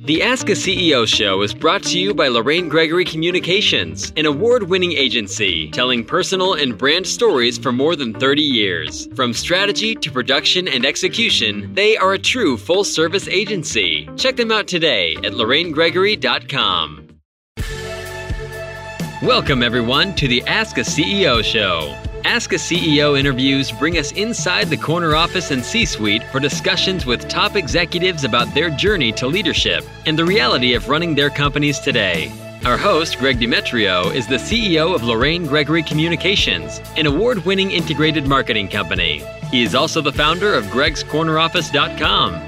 The Ask a CEO show is brought to you by Lorraine Gregory Communications, an award winning agency telling personal and brand stories for more than 30 years. From strategy to production and execution, they are a true full service agency. Check them out today at lorrainegregory.com. Welcome, everyone, to the Ask a CEO show. Ask a CEO interviews bring us inside the corner office and C suite for discussions with top executives about their journey to leadership and the reality of running their companies today. Our host, Greg Demetrio, is the CEO of Lorraine Gregory Communications, an award winning integrated marketing company. He is also the founder of gregscorneroffice.com,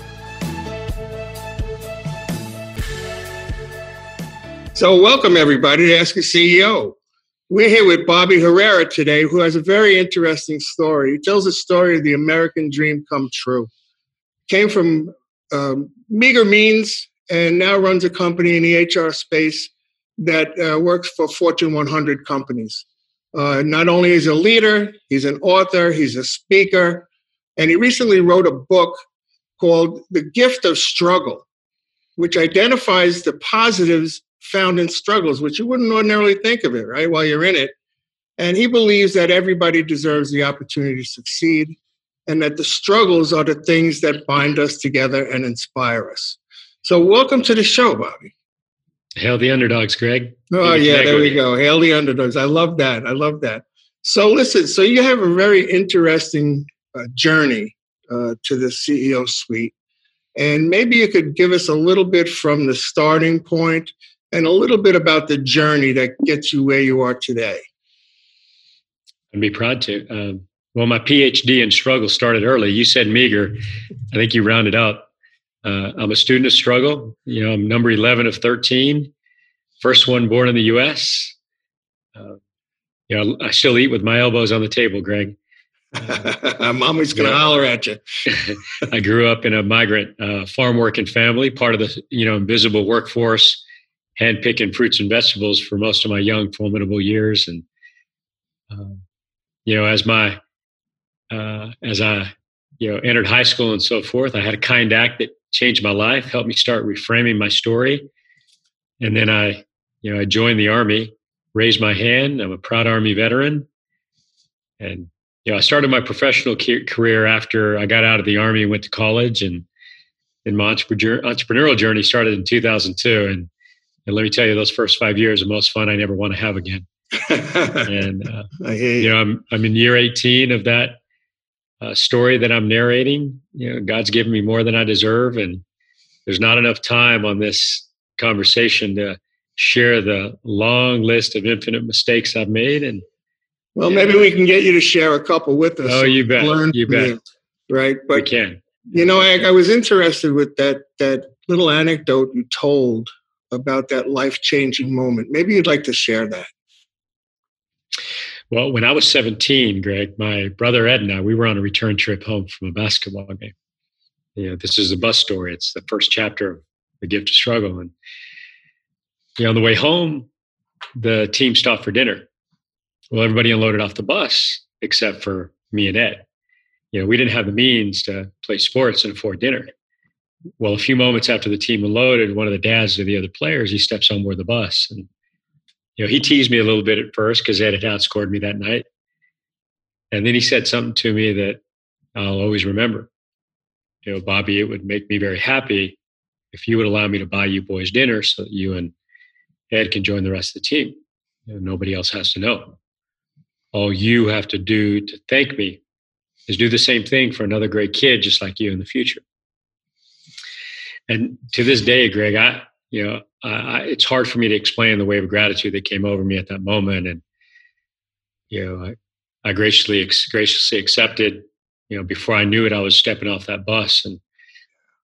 So, welcome everybody to Ask a CEO. We're here with Bobby Herrera today, who has a very interesting story. He tells the story of the American dream come true. Came from um, meager means and now runs a company in the HR space that uh, works for Fortune 100 companies. Uh, not only is a leader, he's an author, he's a speaker, and he recently wrote a book called The Gift of Struggle, which identifies the positives found in struggles, which you wouldn't ordinarily think of it, right, while you're in it. And he believes that everybody deserves the opportunity to succeed and that the struggles are the things that bind us together and inspire us. So, welcome to the show, Bobby. Hail the underdogs, Greg. Oh, yeah, there we go. Hail the underdogs. I love that. I love that. So, listen, so you have a very interesting uh, journey uh, to the CEO suite. And maybe you could give us a little bit from the starting point and a little bit about the journey that gets you where you are today. I'd be proud to. Um, well, my PhD in struggle started early. You said meager. I think you rounded up. Uh, I'm a student of struggle. You know, I'm number 11 of 13, first one born in the U.S. Uh, you know, I still eat with my elbows on the table, Greg. Uh, Mommy's gonna yeah. holler at you. I grew up in a migrant uh, farm working family, part of the you know invisible workforce hand picking fruits and vegetables for most of my young formidable years. And uh, you know as my uh, as i you know entered high school and so forth i had a kind act that changed my life helped me start reframing my story. And then i you know i joined the army raised my hand. I'm a proud army veteran. And you know i started my professional career after i got out of the army and went to college. And and my entrepreneurial journey started in 2002 and and let me tell you, those first five years are the most fun I never want to have again. and uh, you. you. know, I'm I'm in year 18 of that uh, story that I'm narrating. You know, God's given me more than I deserve, and there's not enough time on this conversation to share the long list of infinite mistakes I've made. And well, maybe we can get you to share a couple with us. Oh, you bet. Learn you bet. right, but we can. You know, I, I was interested with that that little anecdote you told about that life changing moment. Maybe you'd like to share that. Well, when I was 17, Greg, my brother Ed and I, we were on a return trip home from a basketball game. You know, this is a bus story. It's the first chapter of The Gift of Struggle. And you know, on the way home, the team stopped for dinner. Well, everybody unloaded off the bus except for me and Ed. You know, we didn't have the means to play sports and afford dinner. Well, a few moments after the team unloaded, one of the dads of the other players, he steps on board the bus. And, you know, he teased me a little bit at first because Ed had outscored me that night. And then he said something to me that I'll always remember. You know, Bobby, it would make me very happy if you would allow me to buy you boys dinner so that you and Ed can join the rest of the team. You know, nobody else has to know. All you have to do to thank me is do the same thing for another great kid just like you in the future and to this day, Greg, I you know I, it's hard for me to explain the wave of gratitude that came over me at that moment, and you know I, I graciously graciously accepted. You know, before I knew it, I was stepping off that bus, and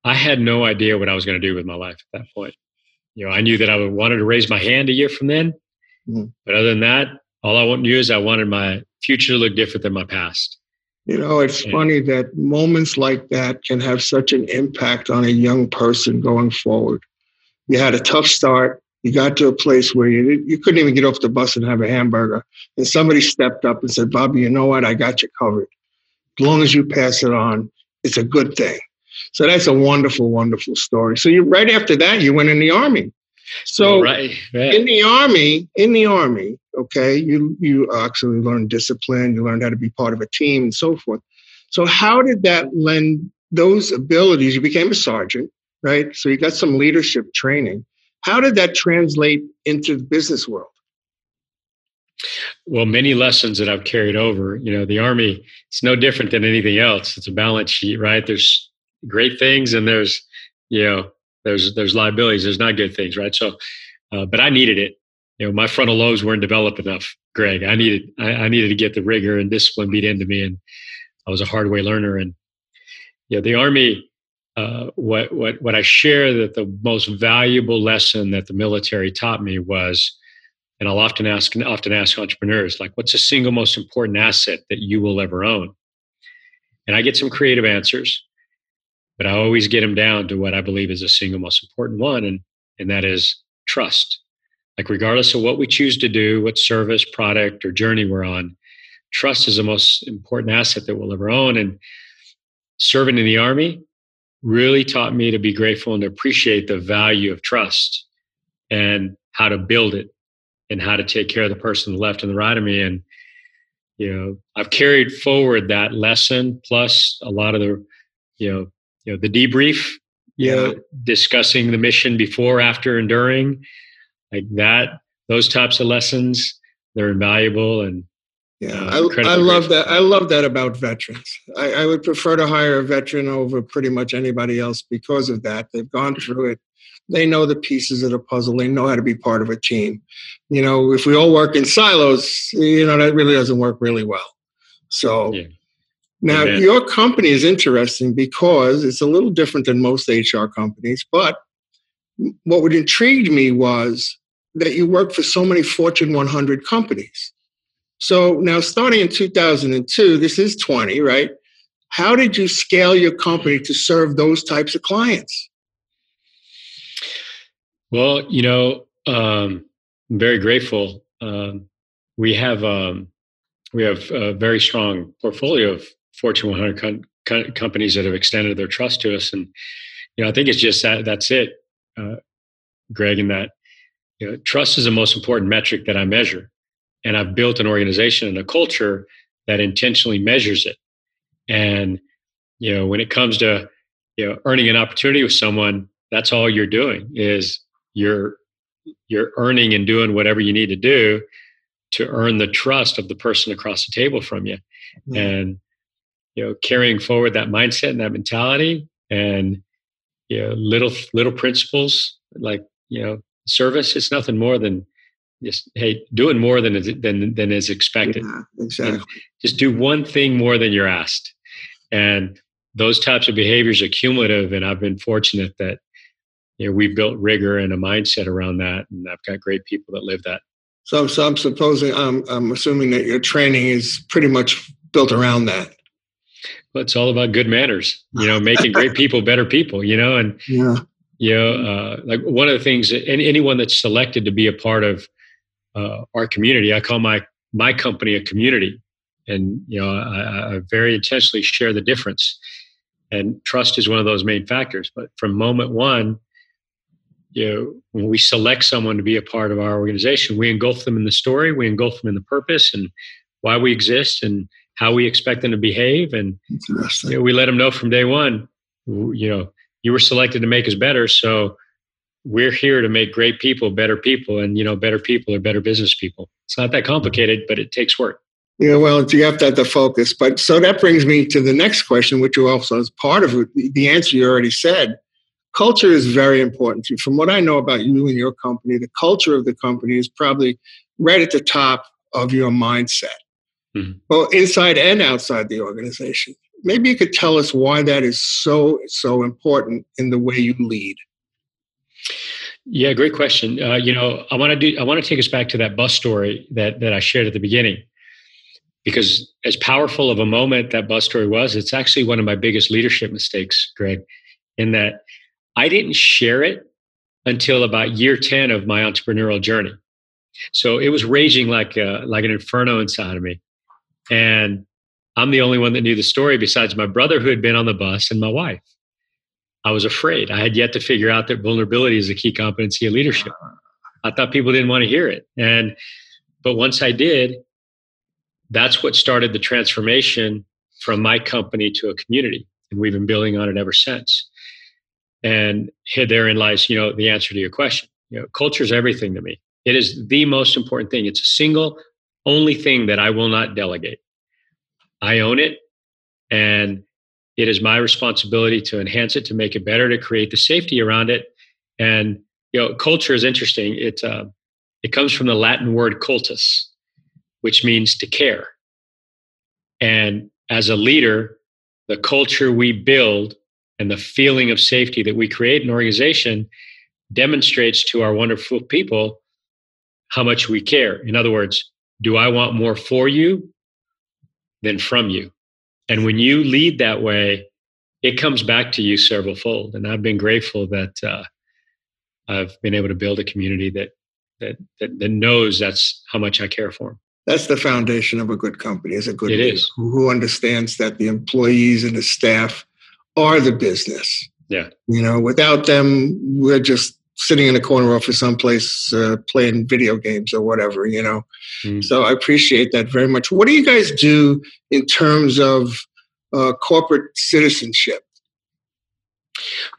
I had no idea what I was going to do with my life at that point. You know, I knew that I wanted to raise my hand a year from then, mm-hmm. but other than that, all I knew is I wanted my future to look different than my past. You know, it's funny that moments like that can have such an impact on a young person going forward. You had a tough start. You got to a place where you you couldn't even get off the bus and have a hamburger, and somebody stepped up and said, "Bobby, you know what? I got you covered. As long as you pass it on, it's a good thing." So that's a wonderful, wonderful story. So you right after that, you went in the army. So right, right. in the army, in the army, okay, you you actually learned discipline, you learned how to be part of a team and so forth. So how did that lend those abilities? You became a sergeant, right? So you got some leadership training. How did that translate into the business world? Well, many lessons that I've carried over. You know, the army, it's no different than anything else. It's a balance sheet, right? There's great things and there's, you know, there's there's liabilities. There's not good things, right? So, uh, but I needed it. You know, my frontal lobes weren't developed enough, Greg. I needed I, I, needed to get the rigor and discipline beat into me, and I was a hard way learner. And yeah, the army. Uh, what what what I share that the most valuable lesson that the military taught me was, and I'll often ask often ask entrepreneurs like, what's the single most important asset that you will ever own? And I get some creative answers but I always get them down to what I believe is the single most important one, and and that is trust. Like regardless of what we choose to do, what service, product, or journey we're on, trust is the most important asset that we'll ever own. And serving in the army really taught me to be grateful and to appreciate the value of trust and how to build it and how to take care of the person the left and the right of me. And you know, I've carried forward that lesson plus a lot of the you know you know the debrief you yeah. know discussing the mission before after and during like that those types of lessons they're invaluable and yeah uh, I, I love that i love that about veterans. I, I would prefer to hire a veteran over pretty much anybody else because of that. They've gone through it. They know the pieces of the puzzle. They know how to be part of a team. You know if we all work in silos you know that really doesn't work really well. So yeah. Now, Amen. your company is interesting because it's a little different than most HR companies, but what would intrigue me was that you work for so many Fortune 100 companies. So now, starting in 2002, this is 20, right? How did you scale your company to serve those types of clients? Well, you know, um, I'm very grateful. Um, we have um, we have a very strong portfolio of Fortune 100 com- com- companies that have extended their trust to us. And, you know, I think it's just that that's it, uh, Greg, and that, you know, trust is the most important metric that I measure. And I've built an organization and a culture that intentionally measures it. And, you know, when it comes to, you know, earning an opportunity with someone, that's all you're doing is you're, you're earning and doing whatever you need to do to earn the trust of the person across the table from you. Mm-hmm. And you know carrying forward that mindset and that mentality and you know little little principles like you know service it's nothing more than just hey doing more than is, than than is expected. Yeah, exactly. and just do one thing more than you're asked. And those types of behaviors are cumulative and i've been fortunate that you know we've built rigor and a mindset around that and i've got great people that live that. So so i'm supposing i'm i'm assuming that your training is pretty much built around that it's all about good manners, you know, making great people better people, you know, and, yeah. you know, uh, like one of the things that anyone that's selected to be a part of uh, our community, I call my, my company a community. And, you know, I, I very intentionally share the difference. And trust is one of those main factors. But from moment one, you know, when we select someone to be a part of our organization, we engulf them in the story, we engulf them in the purpose and why we exist and how we expect them to behave, and you know, we let them know from day one. You know, you were selected to make us better, so we're here to make great people better people, and you know, better people are better business people. It's not that complicated, but it takes work. Yeah, well, you have to have the focus. But so that brings me to the next question, which also is part of the answer you already said. Culture is very important to you. From what I know about you and your company, the culture of the company is probably right at the top of your mindset mm-hmm. well, inside and outside the organization. Maybe you could tell us why that is so, so important in the way you lead. Yeah, great question. Uh, you know, I want to do. I want to take us back to that bus story that that I shared at the beginning, because as powerful of a moment that bus story was, it's actually one of my biggest leadership mistakes, Greg, in that I didn't share it until about year ten of my entrepreneurial journey. So it was raging like a, like an inferno inside of me, and I'm the only one that knew the story besides my brother who had been on the bus and my wife. I was afraid. I had yet to figure out that vulnerability is a key competency of leadership. I thought people didn't want to hear it. And but once I did, that's what started the transformation from my company to a community. And we've been building on it ever since. And therein lies, you know, the answer to your question. You know, culture is everything to me. It is the most important thing. It's a single only thing that I will not delegate. I own it. And it is my responsibility to enhance it, to make it better, to create the safety around it. And you know, culture is interesting. It uh, it comes from the Latin word cultus, which means to care. And as a leader, the culture we build and the feeling of safety that we create in organization demonstrates to our wonderful people how much we care. In other words, do I want more for you than from you? And when you lead that way, it comes back to you several fold. And I've been grateful that uh, I've been able to build a community that, that that that knows that's how much I care for them. That's the foundation of a good company. Is a good it is. who understands that the employees and the staff are the business. Yeah. You know, without them, we're just sitting in a corner office someplace uh, playing video games or whatever, you know. Mm. So I appreciate that very much. What do you guys do in terms of uh, corporate citizenship?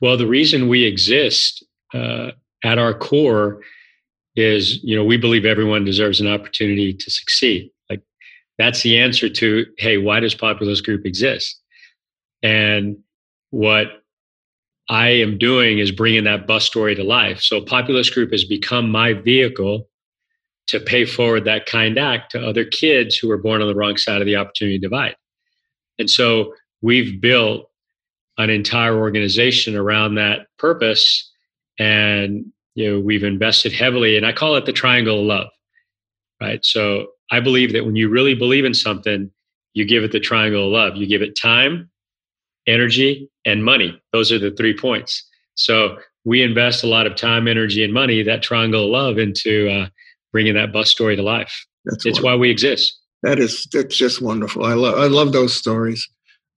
Well, the reason we exist uh, at our core is, you know, we believe everyone deserves an opportunity to succeed. Like that's the answer to, hey, why does Populus Group exist? And what I am doing is bringing that bus story to life. So Populus Group has become my vehicle to pay forward that kind act to other kids who were born on the wrong side of the opportunity divide. And so we've built an entire organization around that purpose and you know we've invested heavily and I call it the triangle of love. Right? So I believe that when you really believe in something, you give it the triangle of love. You give it time, energy, and money. Those are the three points. So we invest a lot of time, energy, and money, that triangle of love, into uh, bringing that bus story to life. That's it's why we exist. That is that's just wonderful. I love I love those stories.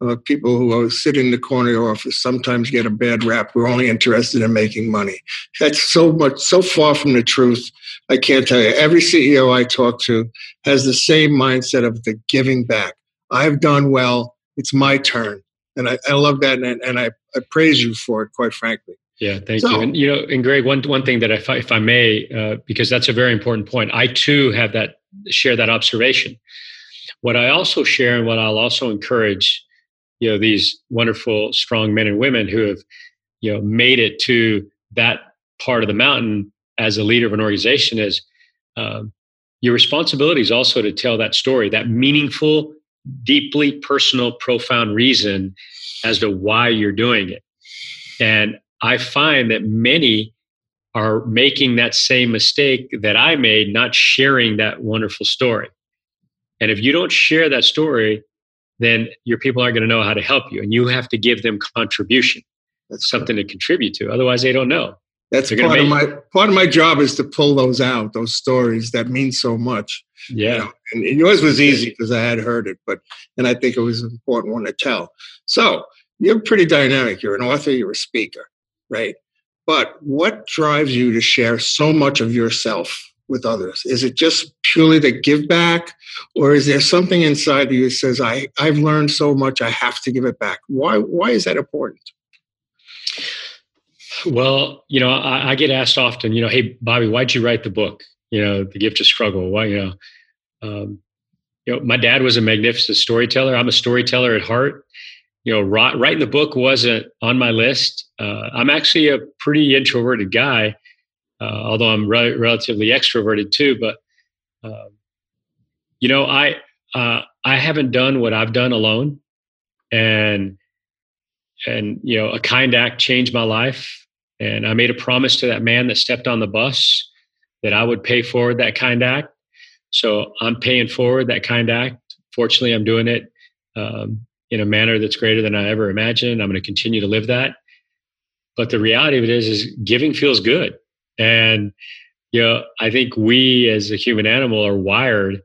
Uh, people who sit in the corner office sometimes get a bad rap. We're only interested in making money. That's so much so far from the truth. I can't tell you. Every CEO I talk to has the same mindset of the giving back. I've done well. It's my turn and I, I love that, and, and I, I praise you for it, quite frankly. Yeah, thank so, you. And you know, and Greg, one one thing that if I, if I may, uh, because that's a very important point, I too have that share that observation. What I also share, and what I'll also encourage, you know, these wonderful, strong men and women who have, you know, made it to that part of the mountain as a leader of an organization is um, your responsibility is also to tell that story, that meaningful deeply personal, profound reason as to why you're doing it. And I find that many are making that same mistake that I made, not sharing that wonderful story. And if you don't share that story, then your people aren't going to know how to help you. And you have to give them contribution. That's something to contribute to. Otherwise, they don't know. That's part of my part of my job is to pull those out, those stories that mean so much. Yeah, you know, and, and yours was easy because I had heard it, but and I think it was an important one to tell. So you're pretty dynamic. You're an author. You're a speaker, right? But what drives you to share so much of yourself with others? Is it just purely to give back, or is there something inside of you that says, "I I've learned so much, I have to give it back"? Why why is that important? Well, you know, I, I, get asked often, you know, hey, Bobby, why'd you write the book? You know, The Gift of Struggle. Why, you know, um, you know, my dad was a magnificent storyteller. I'm a storyteller at heart. You know, writing the book wasn't on my list. Uh, I'm actually a pretty introverted guy, uh, although I'm re- relatively extroverted too. But uh, you know, I uh, I haven't done what I've done alone, and and you know, a kind act changed my life And I made a promise to that man that stepped on the bus that I would pay forward that kind act. So I'm paying forward that kind act. Fortunately, I'm doing it um, in a manner that's greater than I ever imagined. I'm going to continue to live that. But the reality of it is, is giving feels good. And, you know, I think we as a human animal are wired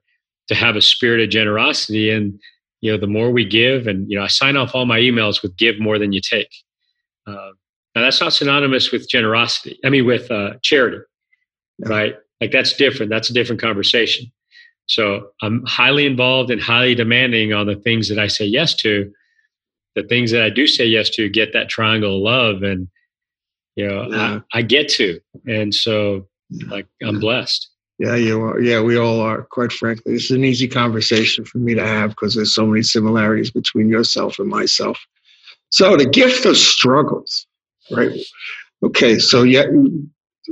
to have a spirit of generosity. And, you know, the more we give, and, you know, I sign off all my emails with give more than you take. Uh, now, that's not synonymous with generosity. I mean, with uh, charity, yeah. right? Like that's different. That's a different conversation. So I'm highly involved and highly demanding on the things that I say yes to. The things that I do say yes to get that triangle of love, and you know, yeah. I, I, get to, and so like I'm blessed. Yeah, you are. Yeah, we all are. Quite frankly, this is an easy conversation for me to have because there's so many similarities between yourself and myself. So the gift of struggles, right? Okay, so yeah,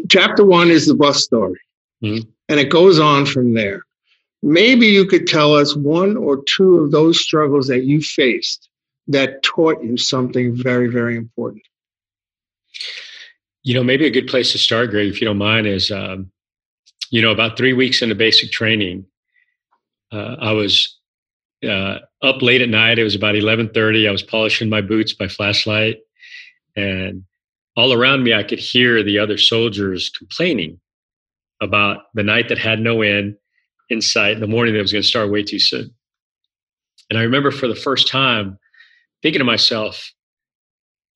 chapter one is the bus story, mm-hmm. and it goes on from there maybe you could tell us one or two of those struggles that you faced that taught you something very, very important. You know, maybe a good place to start, Greg, if you don't mind, is um, you know about three weeks into basic training, uh, I was uh, up late at night. It was about eleven thirty. I was polishing my boots by flashlight, and all around me, I could hear the other soldiers complaining about the night that had no end in the morning that was going to start way too soon. And I remember for the first time thinking to myself,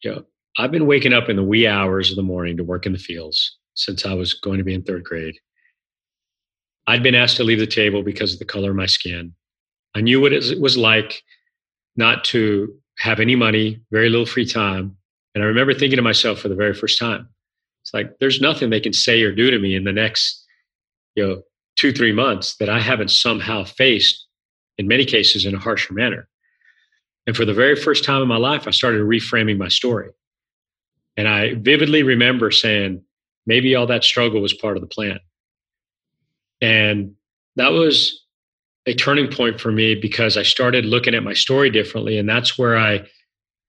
you know, I've been waking up in the wee hours of the morning to work in the fields since I was going to be in third grade. I'd been asked to leave the table because of the color of my skin. I knew what it was like not to have any money, very little free time. And I remember thinking to myself for the very first time, it's like there's nothing they can say or do to me in the next, you know, two, three months that I haven't somehow faced, in many cases, in a harsher manner. And for the very first time in my life, I started reframing my story. And I vividly remember saying, maybe all that struggle was part of the plan. And that was a turning point for me because I started looking at my story differently. And that's where I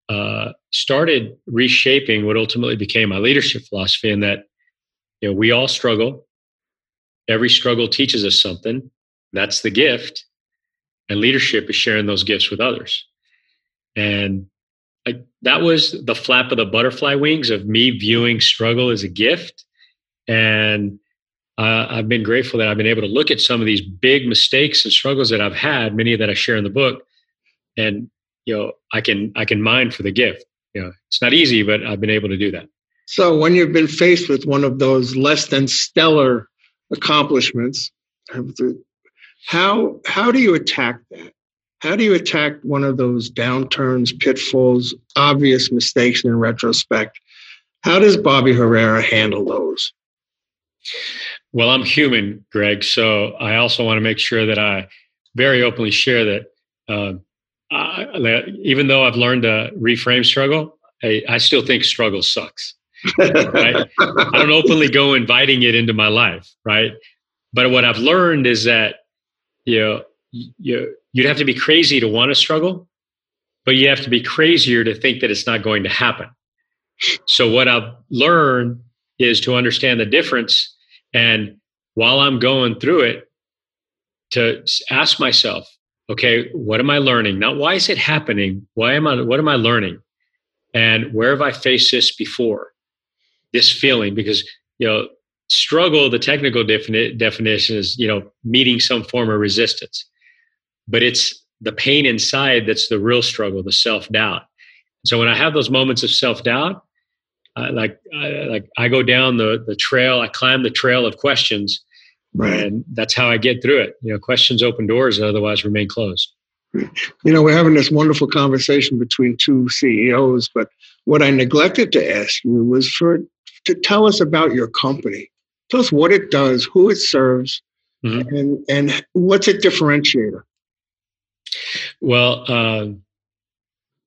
uh, started reshaping what ultimately became my leadership philosophy. And that, you know, we all struggle every struggle teaches us something. That's the gift. And leadership is sharing those gifts with others. And I, that was the flap of the butterfly wings of me viewing struggle as a gift. And uh, I've been grateful that I've been able to look at some of these big mistakes and struggles that I've had, many that I share in the book, and you know I can I can mine for the gift. You know, it's not easy, but I've been able to do that. So when you've been faced with one of those less than stellar accomplishments. How how do you attack that? How do you attack one of those downturns, pitfalls, obvious mistakes in retrospect? How does Bobby Herrera handle those? Well, I'm human, Greg. So I also want to make sure that I very openly share that uh, Uh, I, even though I've learned to reframe struggle, I, I still think struggle sucks right? I don't openly go inviting it into my life, right? But what I've learned is that you know you you'd have to be crazy to want to struggle, but you have to be crazier to think that it's not going to happen. So what I've learned is to understand the difference, and while I'm going through it, to ask myself, okay, what am I learning? Not why is it happening? Why am I? What am I learning? And where have I faced this before? this feeling because you know struggle the technical defini- definition is you know meeting some form of resistance but it's the pain inside that's the real struggle the self-doubt so when i have those moments of self-doubt like I, like i go down the the trail i climb the trail of questions right. and that's how i get through it you know questions open doors that otherwise remain closed you know we're having this wonderful conversation between two ceos but what i neglected to ask you was for to tell us about your company. Tell us what it does, who it serves, mm-hmm. and and what's its differentiator. Well, uh,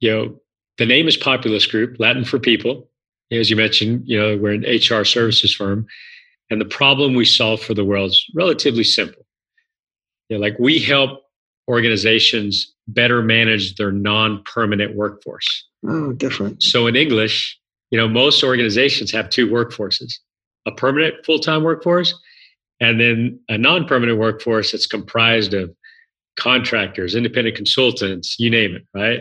you know, the name is Populus Group, Latin for people. As you mentioned, you know, we're an HR services firm, and the problem we solve for the world is relatively simple. You know, like we help organizations better manage their non-permanent workforce. Oh, different. So in English, you know, most organizations have two workforces a permanent full time workforce and then a non permanent workforce that's comprised of contractors, independent consultants, you name it, right?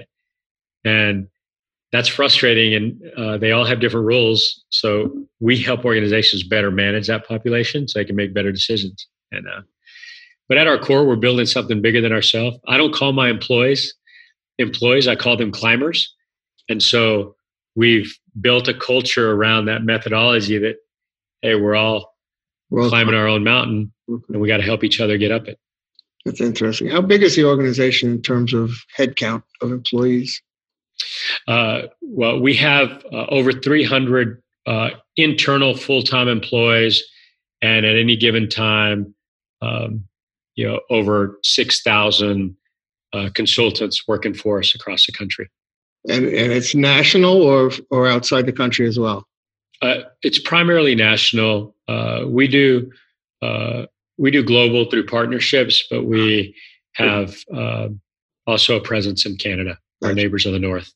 And that's frustrating and uh, they all have different rules so we help organizations better manage that population so they can make better decisions. And uh, but at our core we're building something bigger than ourselves. I don't call my employees employees i call them climbers. And so we've built a culture around that methodology that hey we're all we're climbing our own mountain and we got to help each other get up it. That's interesting. How big is the organization in terms of headcount of employees uh, well, we have uh, over 300 uh, internal full-time employees, and at any given time, um, you know, over 6,000 uh, consultants working for us across the country. And and it's national or or outside the country as well. Uh, it's primarily national. Uh, we do we do global through partnerships, but we have also a presence in Canada our neighbors of the north.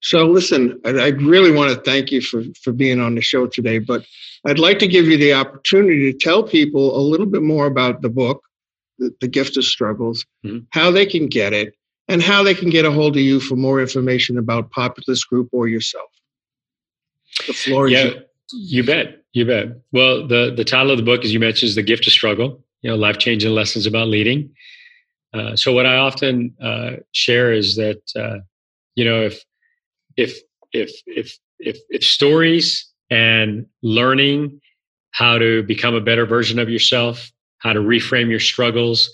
So, listen, I, I really want to thank you for, for being on the show today, but I'd like to give you the opportunity to tell people a little bit more about the book, The, the Gift of Struggles, mm-hmm. how they can get it, and how they can get a hold of you for more information about Populus Group or yourself. The floor yeah, You bet. You bet. Well, the, the title of the book, as you mentioned, is The Gift of Struggle, you know, life changing lessons about leading. Uh, so what I often uh, share is that uh, you know if if if if if if stories and learning how to become a better version of yourself, how to reframe your struggles,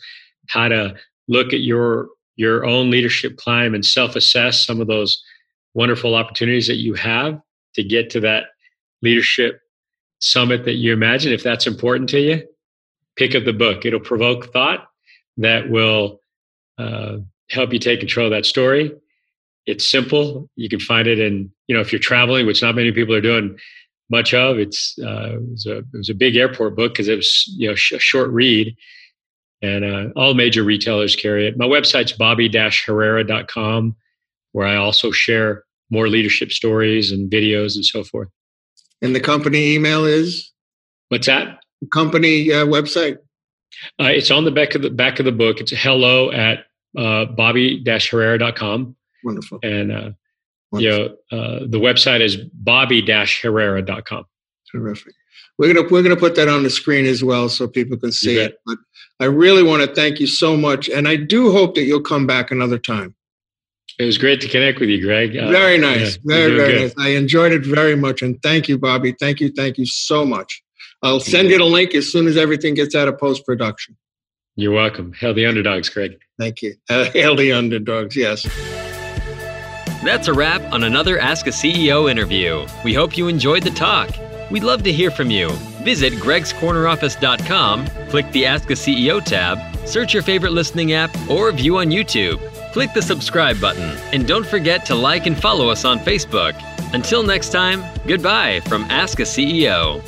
how to look at your your own leadership climb and self-assess some of those wonderful opportunities that you have to get to that leadership summit that you imagine if that's important to you pick up the book. It'll provoke thought that will uh, help you take control of that story. It's simple. You can find it in, you know, if you're traveling, which not many people are doing much of. It's uh, it, was a, it was a big airport book because it was you know sh- a short read, and uh, all major retailers carry it. My website's bobby-herrera.com, where I also share more leadership stories and videos and so forth. And the company email is what's that? Company uh, website. Uh, it's on the back of the back of the book. It's hello at uh, bobby-herrera.com. Wonderful. And uh, you know, uh, the website is bobby-herrera.com. Terrific. We're gonna we're gonna put that on the screen as well so people can see it. But I really want to thank you so much, and I do hope that you'll come back another time. It was great to connect with you, Greg. Uh, very nice, yeah, very very good. nice. I enjoyed it very much, and thank you, Bobby. Thank you, thank you so much. I'll send you the link as soon as everything gets out of post production. You're welcome. Hail the underdogs, Craig. Thank you. Uh, hail the underdogs, yes. That's a wrap on another Ask a CEO interview. We hope you enjoyed the talk. We'd love to hear from you. Visit gregscorneroffice.com, click the Ask a CEO tab, search your favorite listening app, or view on YouTube. Click the subscribe button, and don't forget to like and follow us on Facebook. Until next time, goodbye from Ask a CEO.